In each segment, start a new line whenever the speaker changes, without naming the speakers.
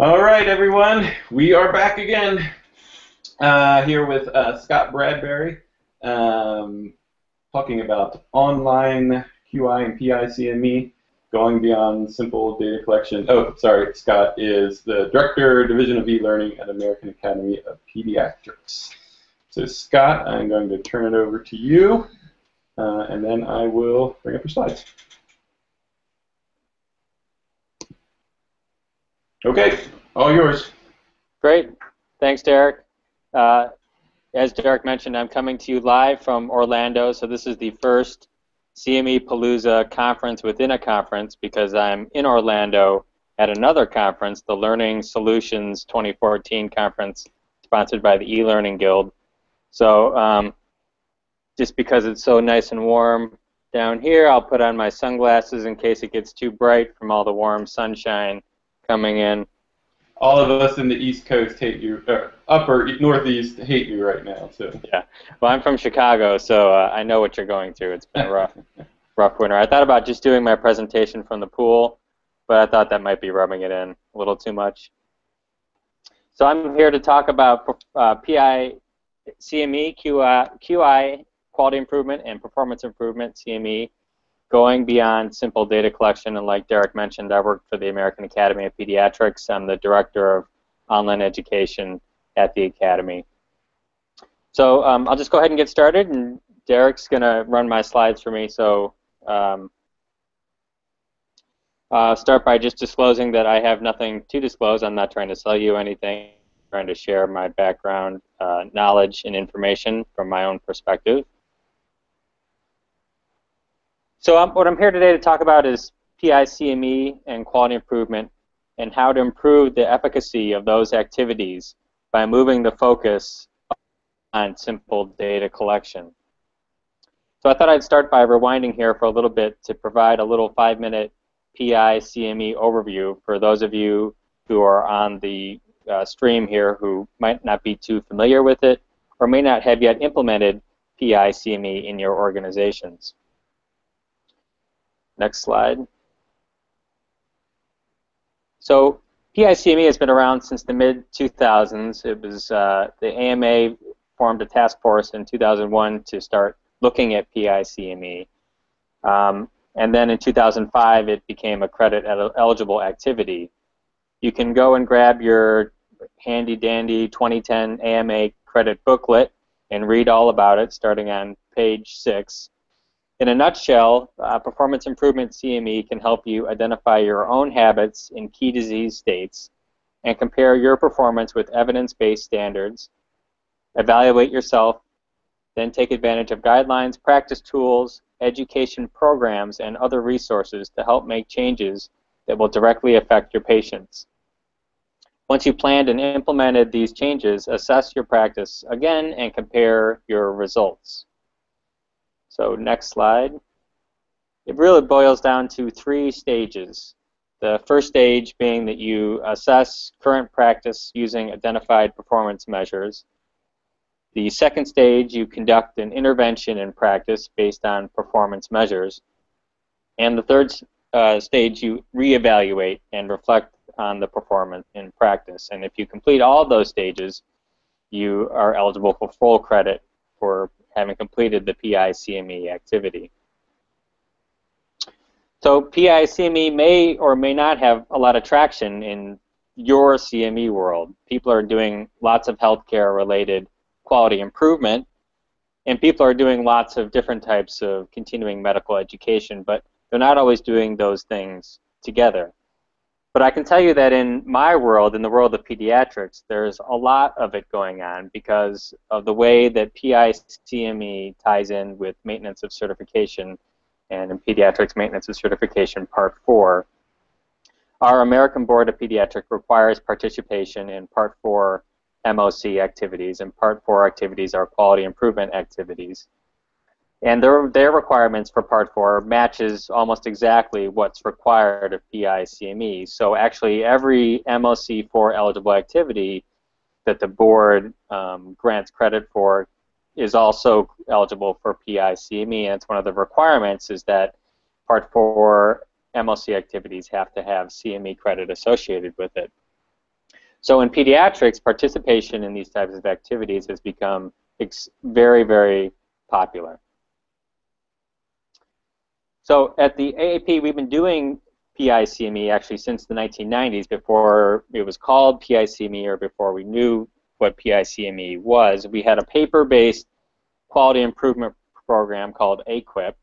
All right, everyone, we are back again uh, here with uh, Scott Bradbury, um, talking about online QI and PI CME, going beyond simple data collection. Oh, sorry, Scott is the Director, Division of E-Learning at American Academy of Pediatrics. So, Scott, I'm going to turn it over to you, uh, and then I will bring up your slides. Okay, all yours.
Great. Thanks, Derek. Uh, as Derek mentioned, I'm coming to you live from Orlando. So this is the first CME Palooza conference within a conference because I'm in Orlando at another conference, the Learning Solutions 2014 conference, sponsored by the eLearning Guild. So um, just because it's so nice and warm down here, I'll put on my sunglasses in case it gets too bright from all the warm sunshine coming in.
All of us in the East Coast hate you, or upper Northeast hate you right now. So
yeah, well, I'm from Chicago, so uh, I know what you're going through. It's been a rough, rough winter. I thought about just doing my presentation from the pool, but I thought that might be rubbing it in a little too much. So I'm here to talk about uh, PI, CME, QI, QI, quality improvement, and performance improvement, CME, going beyond simple data collection, and like Derek mentioned, I work for the American Academy of Pediatrics. I'm the director of online education at the Academy. So um, I'll just go ahead and get started, and Derek's going to run my slides for me. So um, uh, start by just disclosing that I have nothing to disclose. I'm not trying to sell you anything. I'm trying to share my background, uh, knowledge, and information from my own perspective. So what I'm here today to talk about is PICME and quality improvement and how to improve the efficacy of those activities by moving the focus on simple data collection. So I thought I'd start by rewinding here for a little bit to provide a little five-minute PI CME overview for those of you who are on the uh, stream here who might not be too familiar with it or may not have yet implemented PI CME in your organizations. Next slide. So PICME has been around since the mid 2000s. It was uh, the AMA formed a task force in 2001 to start looking at PICME. Um, and then in 2005, it became a credit eligible activity. You can go and grab your handy dandy 2010 AMA credit booklet and read all about it starting on page 6. In a nutshell, uh, performance improvement CME can help you identify your own habits in key disease states and compare your performance with evidence-based standards, evaluate yourself, then take advantage of guidelines, practice tools, education programs, and other resources to help make changes that will directly affect your patients. Once you've planned and implemented these changes, assess your practice again and compare your results. So next slide. It really boils down to three stages. The first stage being that you assess current practice using identified performance measures. The second stage, you conduct an intervention in practice based on performance measures. And the third uh, stage, you reevaluate and reflect on the performance in practice. And if you complete all those stages, you are eligible for full credit for having completed the PICME activity. So PICME may or may not have a lot of traction in your CME world. People are doing lots of healthcare related quality improvement, and people are doing lots of different types of continuing medical education, but they're not always doing those things together. But I can tell you that in my world, in the world of pediatrics, there's a lot of it going on because of the way that PICME ties in with maintenance of certification and in pediatrics maintenance of certification part 4. Our American Board of Pediatrics requires participation in part 4 MOC activities, and part 4 activities are quality improvement activities. And their, their requirements for Part 4 matches almost exactly what's required of PICME. So actually every MOC4 eligible activity that the board um, grants credit for is also eligible for PICME, and it's one of the requirements is that Part 4 MOC activities have to have CME credit associated with it. So in pediatrics, participation in these types of activities has become very, very popular. So at the AAP, we've been doing PICME actually since the 1990s, before it was called PICME or before we knew what PICME was. We had a paper-based quality improvement program called AQIP,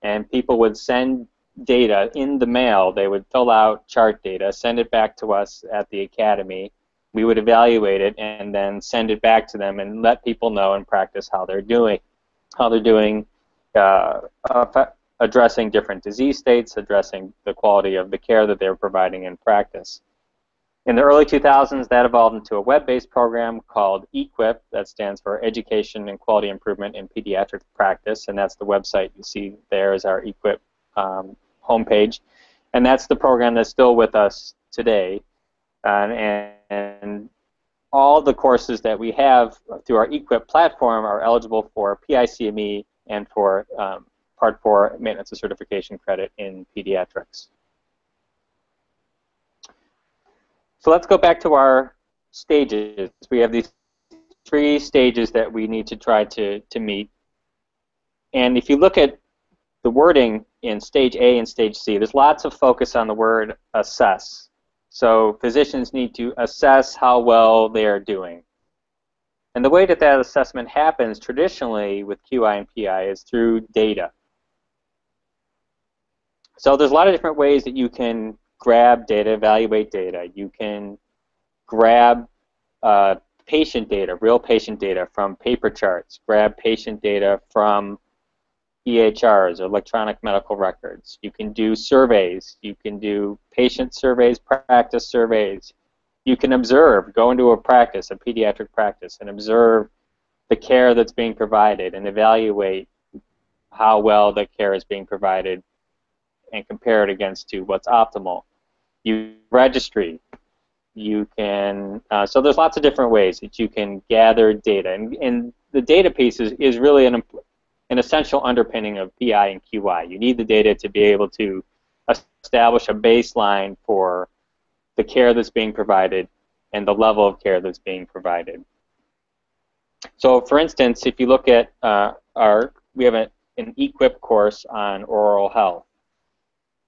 and people would send data in the mail. They would fill out chart data, send it back to us at the academy. We would evaluate it and then send it back to them and let people know in practice how they're doing, how they're doing, uh, addressing different disease states, addressing the quality of the care that they're providing in practice. In the early 2000s, that evolved into a web-based program called EQIP, that stands for Education and Quality Improvement in Pediatric Practice, and that's the website you see there is our EQIP um, homepage. And that's the program that's still with us today. and, and all the courses that we have through our EQIP platform are eligible for PICME and for um, Part 4 maintenance of certification credit in pediatrics. So let's go back to our stages. We have these three stages that we need to try to, to meet. And if you look at the wording in stage A and stage C, there's lots of focus on the word assess. So physicians need to assess how well they are doing. And the way that that assessment happens traditionally with QI and PI is through data. So there's a lot of different ways that you can grab data, evaluate data. You can grab uh, patient data, real patient data from paper charts, grab patient data from EHRs, electronic medical records. You can do surveys. You can do patient surveys, practice surveys. You can observe, go into a practice, a pediatric practice, and observe the care that's being provided and evaluate how well the care is being provided and compare it against to what's optimal. You registry. You can uh, so there's lots of different ways that you can gather data, and, and the data piece is, is really an an essential underpinning of PI and QI. You need the data to be able to establish a baseline for the care that's being provided and the level of care that's being provided. So, for instance, if you look at uh, our, we have a, an EQIP course on oral health.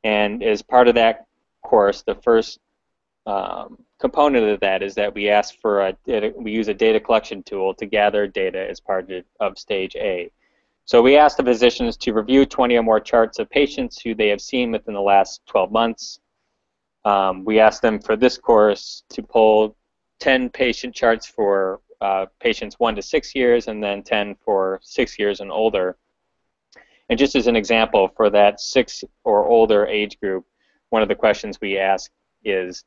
And as part of that course, the first um, component of that is that we ask for a we use a data collection tool to gather data as part of stage A. So we ask the physicians to review 20 or more charts of patients who they have seen within the last 12 months. Um, we ask them for this course to pull 10 patient charts for uh, patients 1 to 6 years and then 10 for 6 years and older. And just as an example, for that six or older age group, one of the questions we ask is,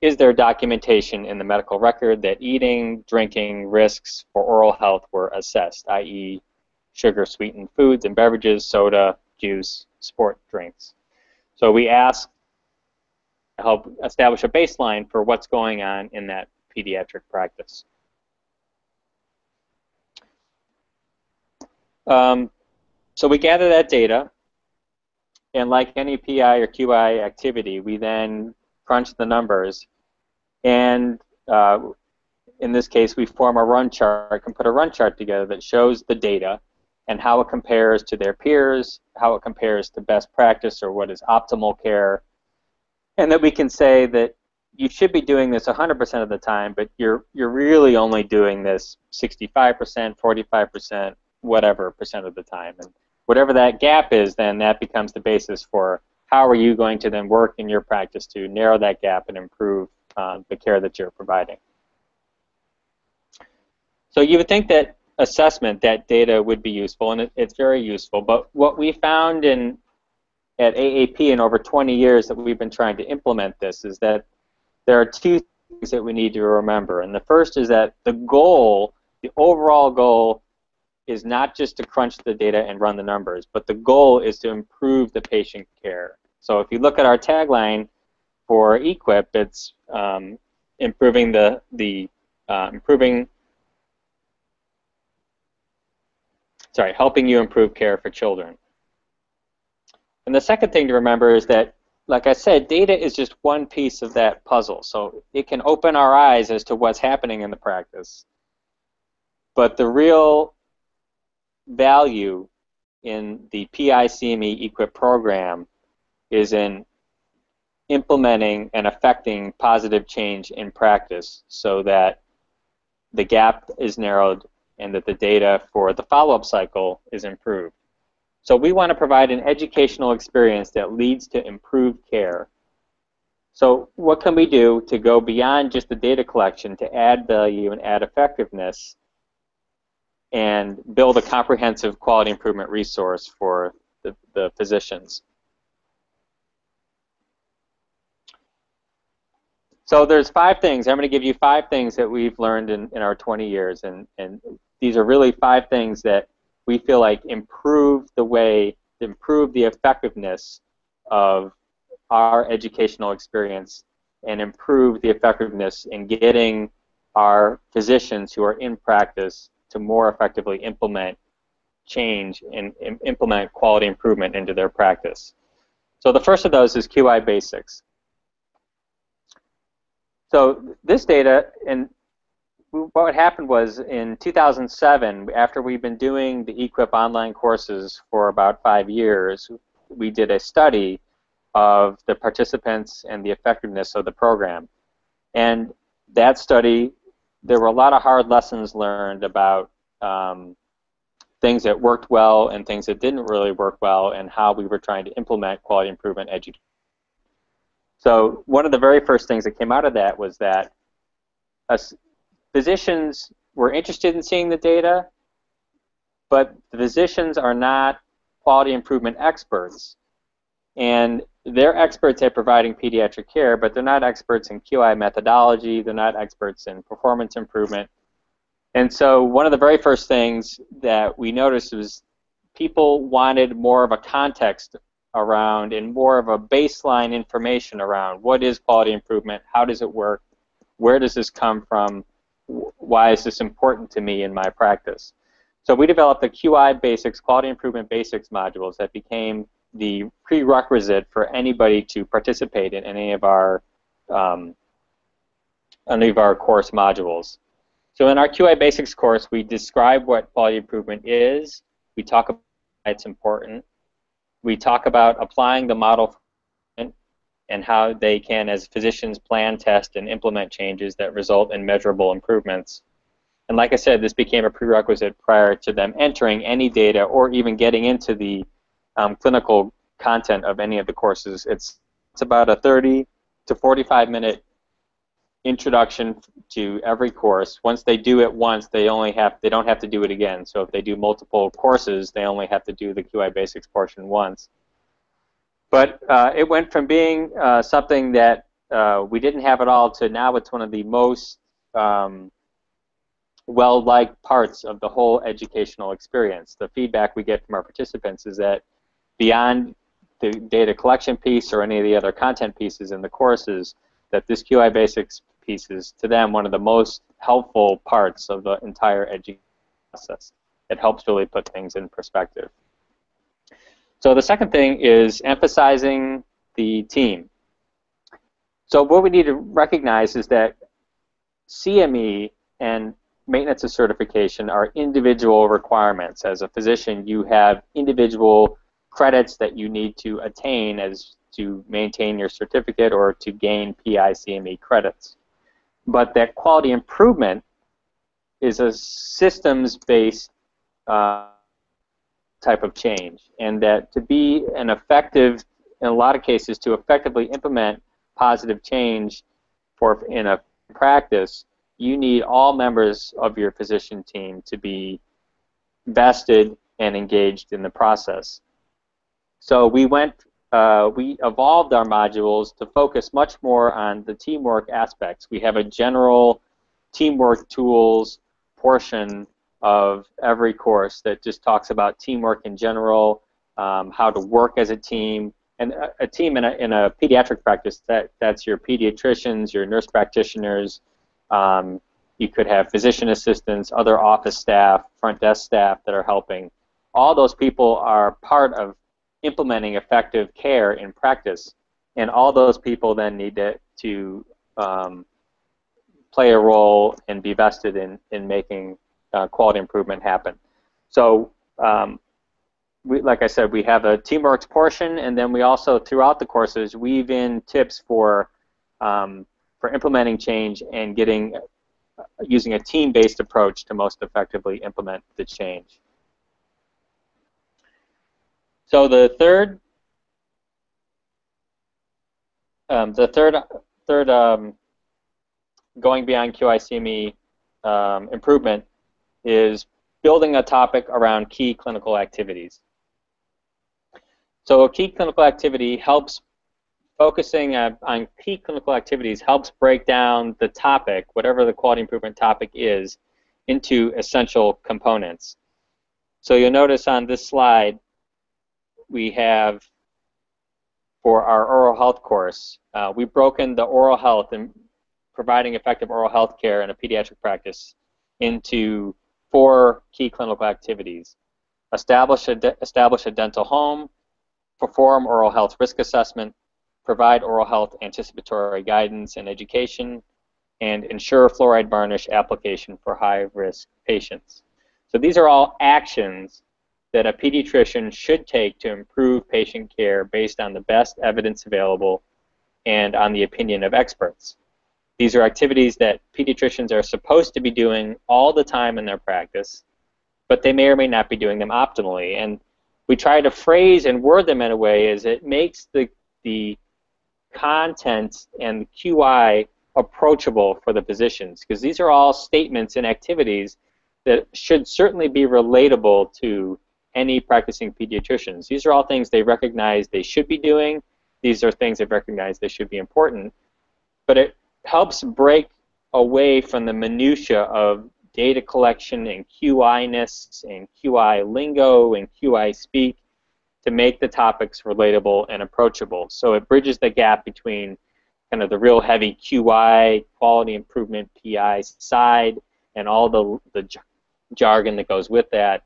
is there documentation in the medical record that eating, drinking risks for oral health were assessed, i.e. sugar-sweetened foods and beverages, soda, juice, sport drinks? So we ask to help establish a baseline for what's going on in that pediatric practice. Um, so we gather that data, and like any PI or QI activity, we then crunch the numbers, and uh, in this case, we form a run chart and put a run chart together that shows the data and how it compares to their peers, how it compares to best practice or what is optimal care, and that we can say that you should be doing this 100% of the time, but you're you're really only doing this 65%, 45%, whatever percent of the time. And whatever that gap is, then that becomes the basis for how are you going to then work in your practice to narrow that gap and improve uh, the care that you're providing. So you would think that assessment, that data would be useful, and it, it's very useful. But what we found in at AAP in over 20 years that we've been trying to implement this is that there are two things that we need to remember. And the first is that the goal, the overall goal, is not just to crunch the data and run the numbers, but the goal is to improve the patient care. So if you look at our tagline for EQIP, it's um, improving the the uh, improving sorry helping you improve care for children. And the second thing to remember is that like I said, data is just one piece of that puzzle. So it can open our eyes as to what's happening in the practice. But the real value in the PICME EQIP program is in implementing and affecting positive change in practice so that the gap is narrowed and that the data for the follow-up cycle is improved. So we want to provide an educational experience that leads to improved care. So what can we do to go beyond just the data collection to add value and add effectiveness and build a comprehensive quality improvement resource for the, the physicians? So there's five things. I'm going to give you five things that we've learned in, in our 20 years, and, and these are really five things that we feel like improve the way, improve the effectiveness of our educational experience and improve the effectiveness in getting our physicians who are in practice to more effectively implement change and, implement quality improvement into their practice. So the first of those is QI basics. So this data, and what happened was in 2007, after we've been doing the EQIP online courses for about five years, we did a study of the participants and the effectiveness of the program. And that study, there were a lot of hard lessons learned about um, things that worked well and things that didn't really work well and how we were trying to implement quality improvement education so one of the very first things that came out of that was that physicians were interested in seeing the data, but physicians are not quality improvement experts. And they're experts at providing pediatric care, but they're not experts in QI methodology, they're not experts in performance improvement. And so one of the very first things that we noticed was people wanted more of a context around and more of a baseline information around what is quality improvement, how does it work, where does this come from, why is this important to me in my practice. So we developed the QI Basics, Quality Improvement Basics modules that became the prerequisite for anybody to participate in any of our um, any of our course modules. So in our QI Basics course, we describe what quality improvement is. We talk about why it's important we talk about applying the model and how they can, as physicians, plan, test, and implement changes that result in measurable improvements. And like I said, this became a prerequisite prior to them entering any data or even getting into the um, clinical content of any of the courses. It's, it's about a 30 to 45 minute introduction to every course. Once they do it once, they only have they don't have to do it again. So if they do multiple courses, they only have to do the QI basics portion once. But uh, it went from being uh, something that uh, we didn't have at all to now it's one of the most um, well-liked parts of the whole educational experience. The feedback we get from our participants is that beyond the data collection piece or any of the other content pieces in the courses, that this QI basics piece is to them one of the most helpful parts of the entire education process. It helps really put things in perspective. So the second thing is emphasizing the team. So what we need to recognize is that CME and maintenance of certification are individual requirements. As a physician, you have individual credits that you need to attain as to maintain your certificate or to gain PICME credits but that quality improvement is a systems-based uh, type of change, and that to be an effective, in a lot of cases, to effectively implement positive change for in a practice, you need all members of your physician team to be vested and engaged in the process. So we went uh, we evolved our modules to focus much more on the teamwork aspects. We have a general teamwork tools portion of every course that just talks about teamwork in general, um, how to work as a team, and a, a team in a, in a pediatric practice that that's your pediatricians, your nurse practitioners. Um, you could have physician assistants, other office staff, front desk staff that are helping. All those people are part of implementing effective care in practice. and all those people then need to, to um, play a role and be vested in, in making uh, quality improvement happen. So, um, we, like I said, we have a teamwork portion, and then we also, throughout the courses, weave in tips for um, for implementing change and getting uh, using a team-based approach to most effectively implement the change. So the third, um, the third, third um, going beyond QICME um, improvement is building a topic around key clinical activities. So a key clinical activity helps focusing on, on key clinical activities helps break down the topic, whatever the quality improvement topic is, into essential components. So you'll notice on this slide we have for our oral health course, uh, we've broken the oral health and providing effective oral health care in a pediatric practice into four key clinical activities. Establish a, establish a dental home, perform oral health risk assessment, provide oral health anticipatory guidance and education, and ensure fluoride varnish application for high-risk patients. So these are all actions that a pediatrician should take to improve patient care based on the best evidence available and on the opinion of experts. These are activities that pediatricians are supposed to be doing all the time in their practice, but they may or may not be doing them optimally. And we try to phrase and word them in a way as it makes the, the content and the QI approachable for the physicians, because these are all statements and activities that should certainly be relatable to any practicing pediatricians. These are all things they recognize they should be doing. These are things they recognize they should be important. But it helps break away from the minutia of data collection and QI-ness and QI lingo and QI speak to make the topics relatable and approachable. So it bridges the gap between kind of the real heavy QI, quality improvement PI side, and all the, the jargon that goes with that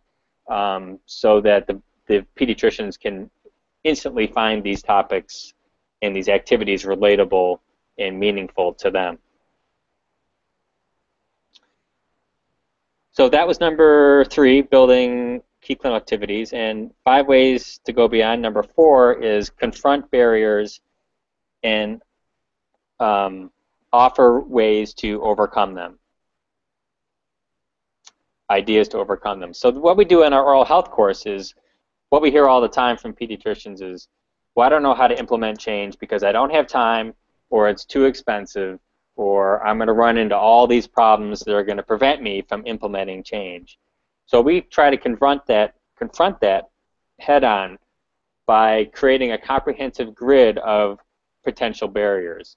um, so that the, the pediatricians can instantly find these topics and these activities relatable and meaningful to them. So that was number three, building key clinical activities. And five ways to go beyond. Number four is confront barriers and um, offer ways to overcome them ideas to overcome them. So what we do in our oral health course is what we hear all the time from pediatricians is, well, I don't know how to implement change because I don't have time or it's too expensive or I'm going to run into all these problems that are going to prevent me from implementing change. So we try to confront that, confront that head on by creating a comprehensive grid of potential barriers.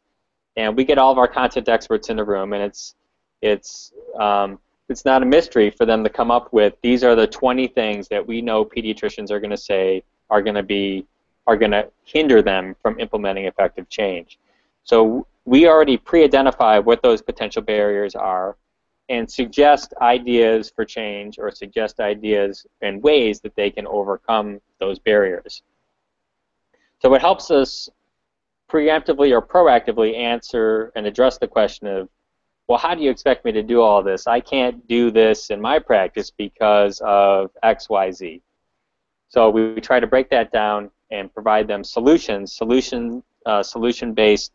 And we get all of our content experts in the room, and it's it's um, it's not a mystery for them to come up with these are the 20 things that we know pediatricians are going to say are going to be are going to hinder them from implementing effective change. So we already pre-identify what those potential barriers are and suggest ideas for change or suggest ideas and ways that they can overcome those barriers. So it helps us preemptively or proactively answer and address the question of well, how do you expect me to do all this? I can't do this in my practice because of X, Y, Z. So we, try to break that down and provide them solutions, solution, uh, solution-based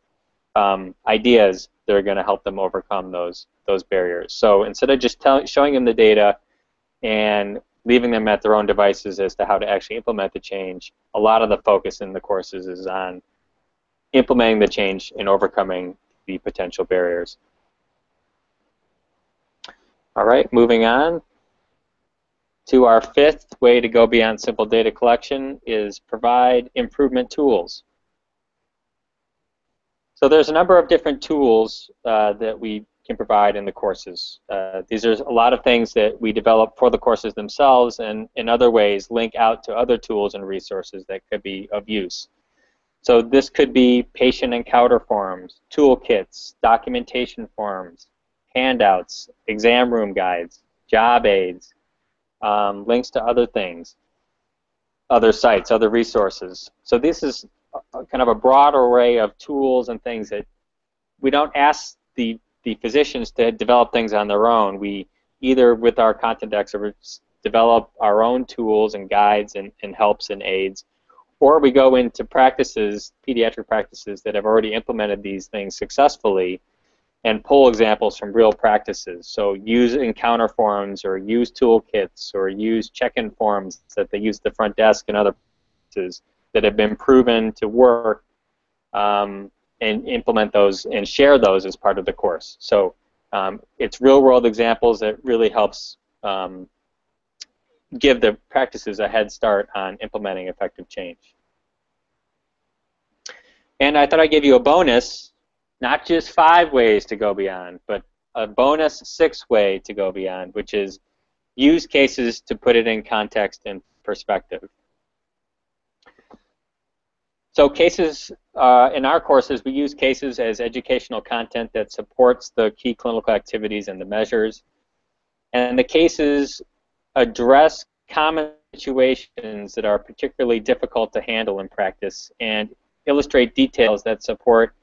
um, ideas that are going to help them overcome those those barriers. So instead of just tell, showing them the data and leaving them at their own devices as to how to actually implement the change, a lot of the focus in the courses is on implementing the change and overcoming the potential barriers. All right, moving on to our fifth way to go beyond simple data collection is provide improvement tools. So there's a number of different tools uh, that we can provide in the courses. Uh, these are a lot of things that we develop for the courses themselves and in other ways link out to other tools and resources that could be of use. So this could be patient encounter forms, toolkits, documentation forms, handouts, exam room guides, job aids, um, links to other things, other sites, other resources. So this is a, kind of a broad array of tools and things that we don't ask the the physicians to develop things on their own. We either with our content experts develop our own tools and guides and, and helps and aids, or we go into practices, pediatric practices that have already implemented these things successfully and pull examples from real practices. So use encounter forms or use toolkits or use check-in forms that they use the front desk and other places that have been proven to work um, and implement those and share those as part of the course. So um, it's real-world examples that really helps um, give the practices a head start on implementing effective change. And I thought I'd give you a bonus not just five ways to go beyond, but a bonus six way to go beyond, which is use cases to put it in context and perspective. So cases, uh, in our courses, we use cases as educational content that supports the key clinical activities and the measures. And the cases address common situations that are particularly difficult to handle in practice and illustrate details that support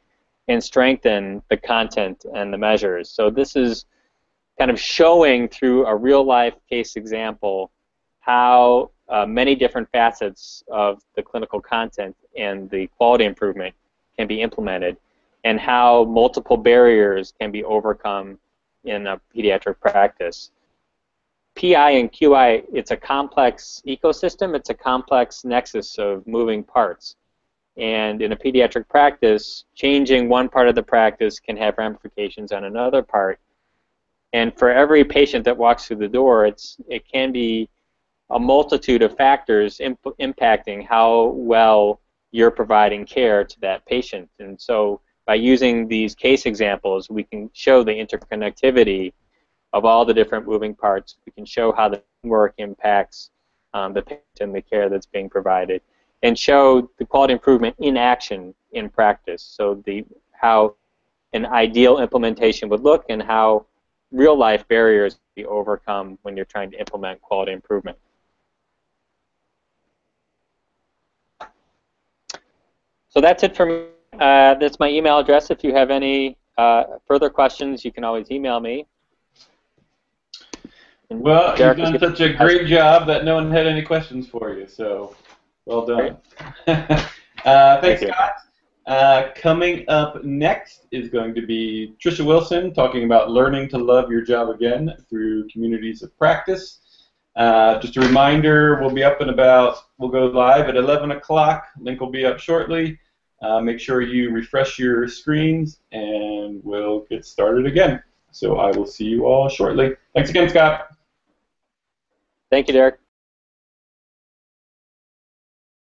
and strengthen the content and the measures. So this is kind of showing through a real life case example how uh, many different facets of the clinical content and the quality improvement can be implemented and how multiple barriers can be overcome in a pediatric practice. PI and QI, it's a complex ecosystem, it's a complex nexus of moving parts. And in a pediatric practice, changing one part of the practice can have ramifications on another part. And for every patient that walks through the door, it's it can be a multitude of factors imp impacting how well you're providing care to that patient. And so by using these case examples, we can show the interconnectivity of all the different moving parts. We can show how the work impacts um, the patient and the care that's being provided and show the quality improvement in action in practice. So the how an ideal implementation would look and how real life barriers be overcome when you're trying to implement quality improvement. So that's it for me. Uh, that's my email address. If you have any uh, further questions, you can always email me.
And well, Derek you've done such a great job that no one had any questions for you. So well done. uh, thanks, Thank Scott. Uh, coming up next is going to be Trisha Wilson talking about learning to love your job again through communities of practice. Uh, just a reminder, we'll be up and about, we'll go live at 11 o'clock. Link will be up shortly. Uh, make sure you refresh your screens and we'll get started again. So I will see you all shortly. Thanks again, Scott.
Thank you, Derek.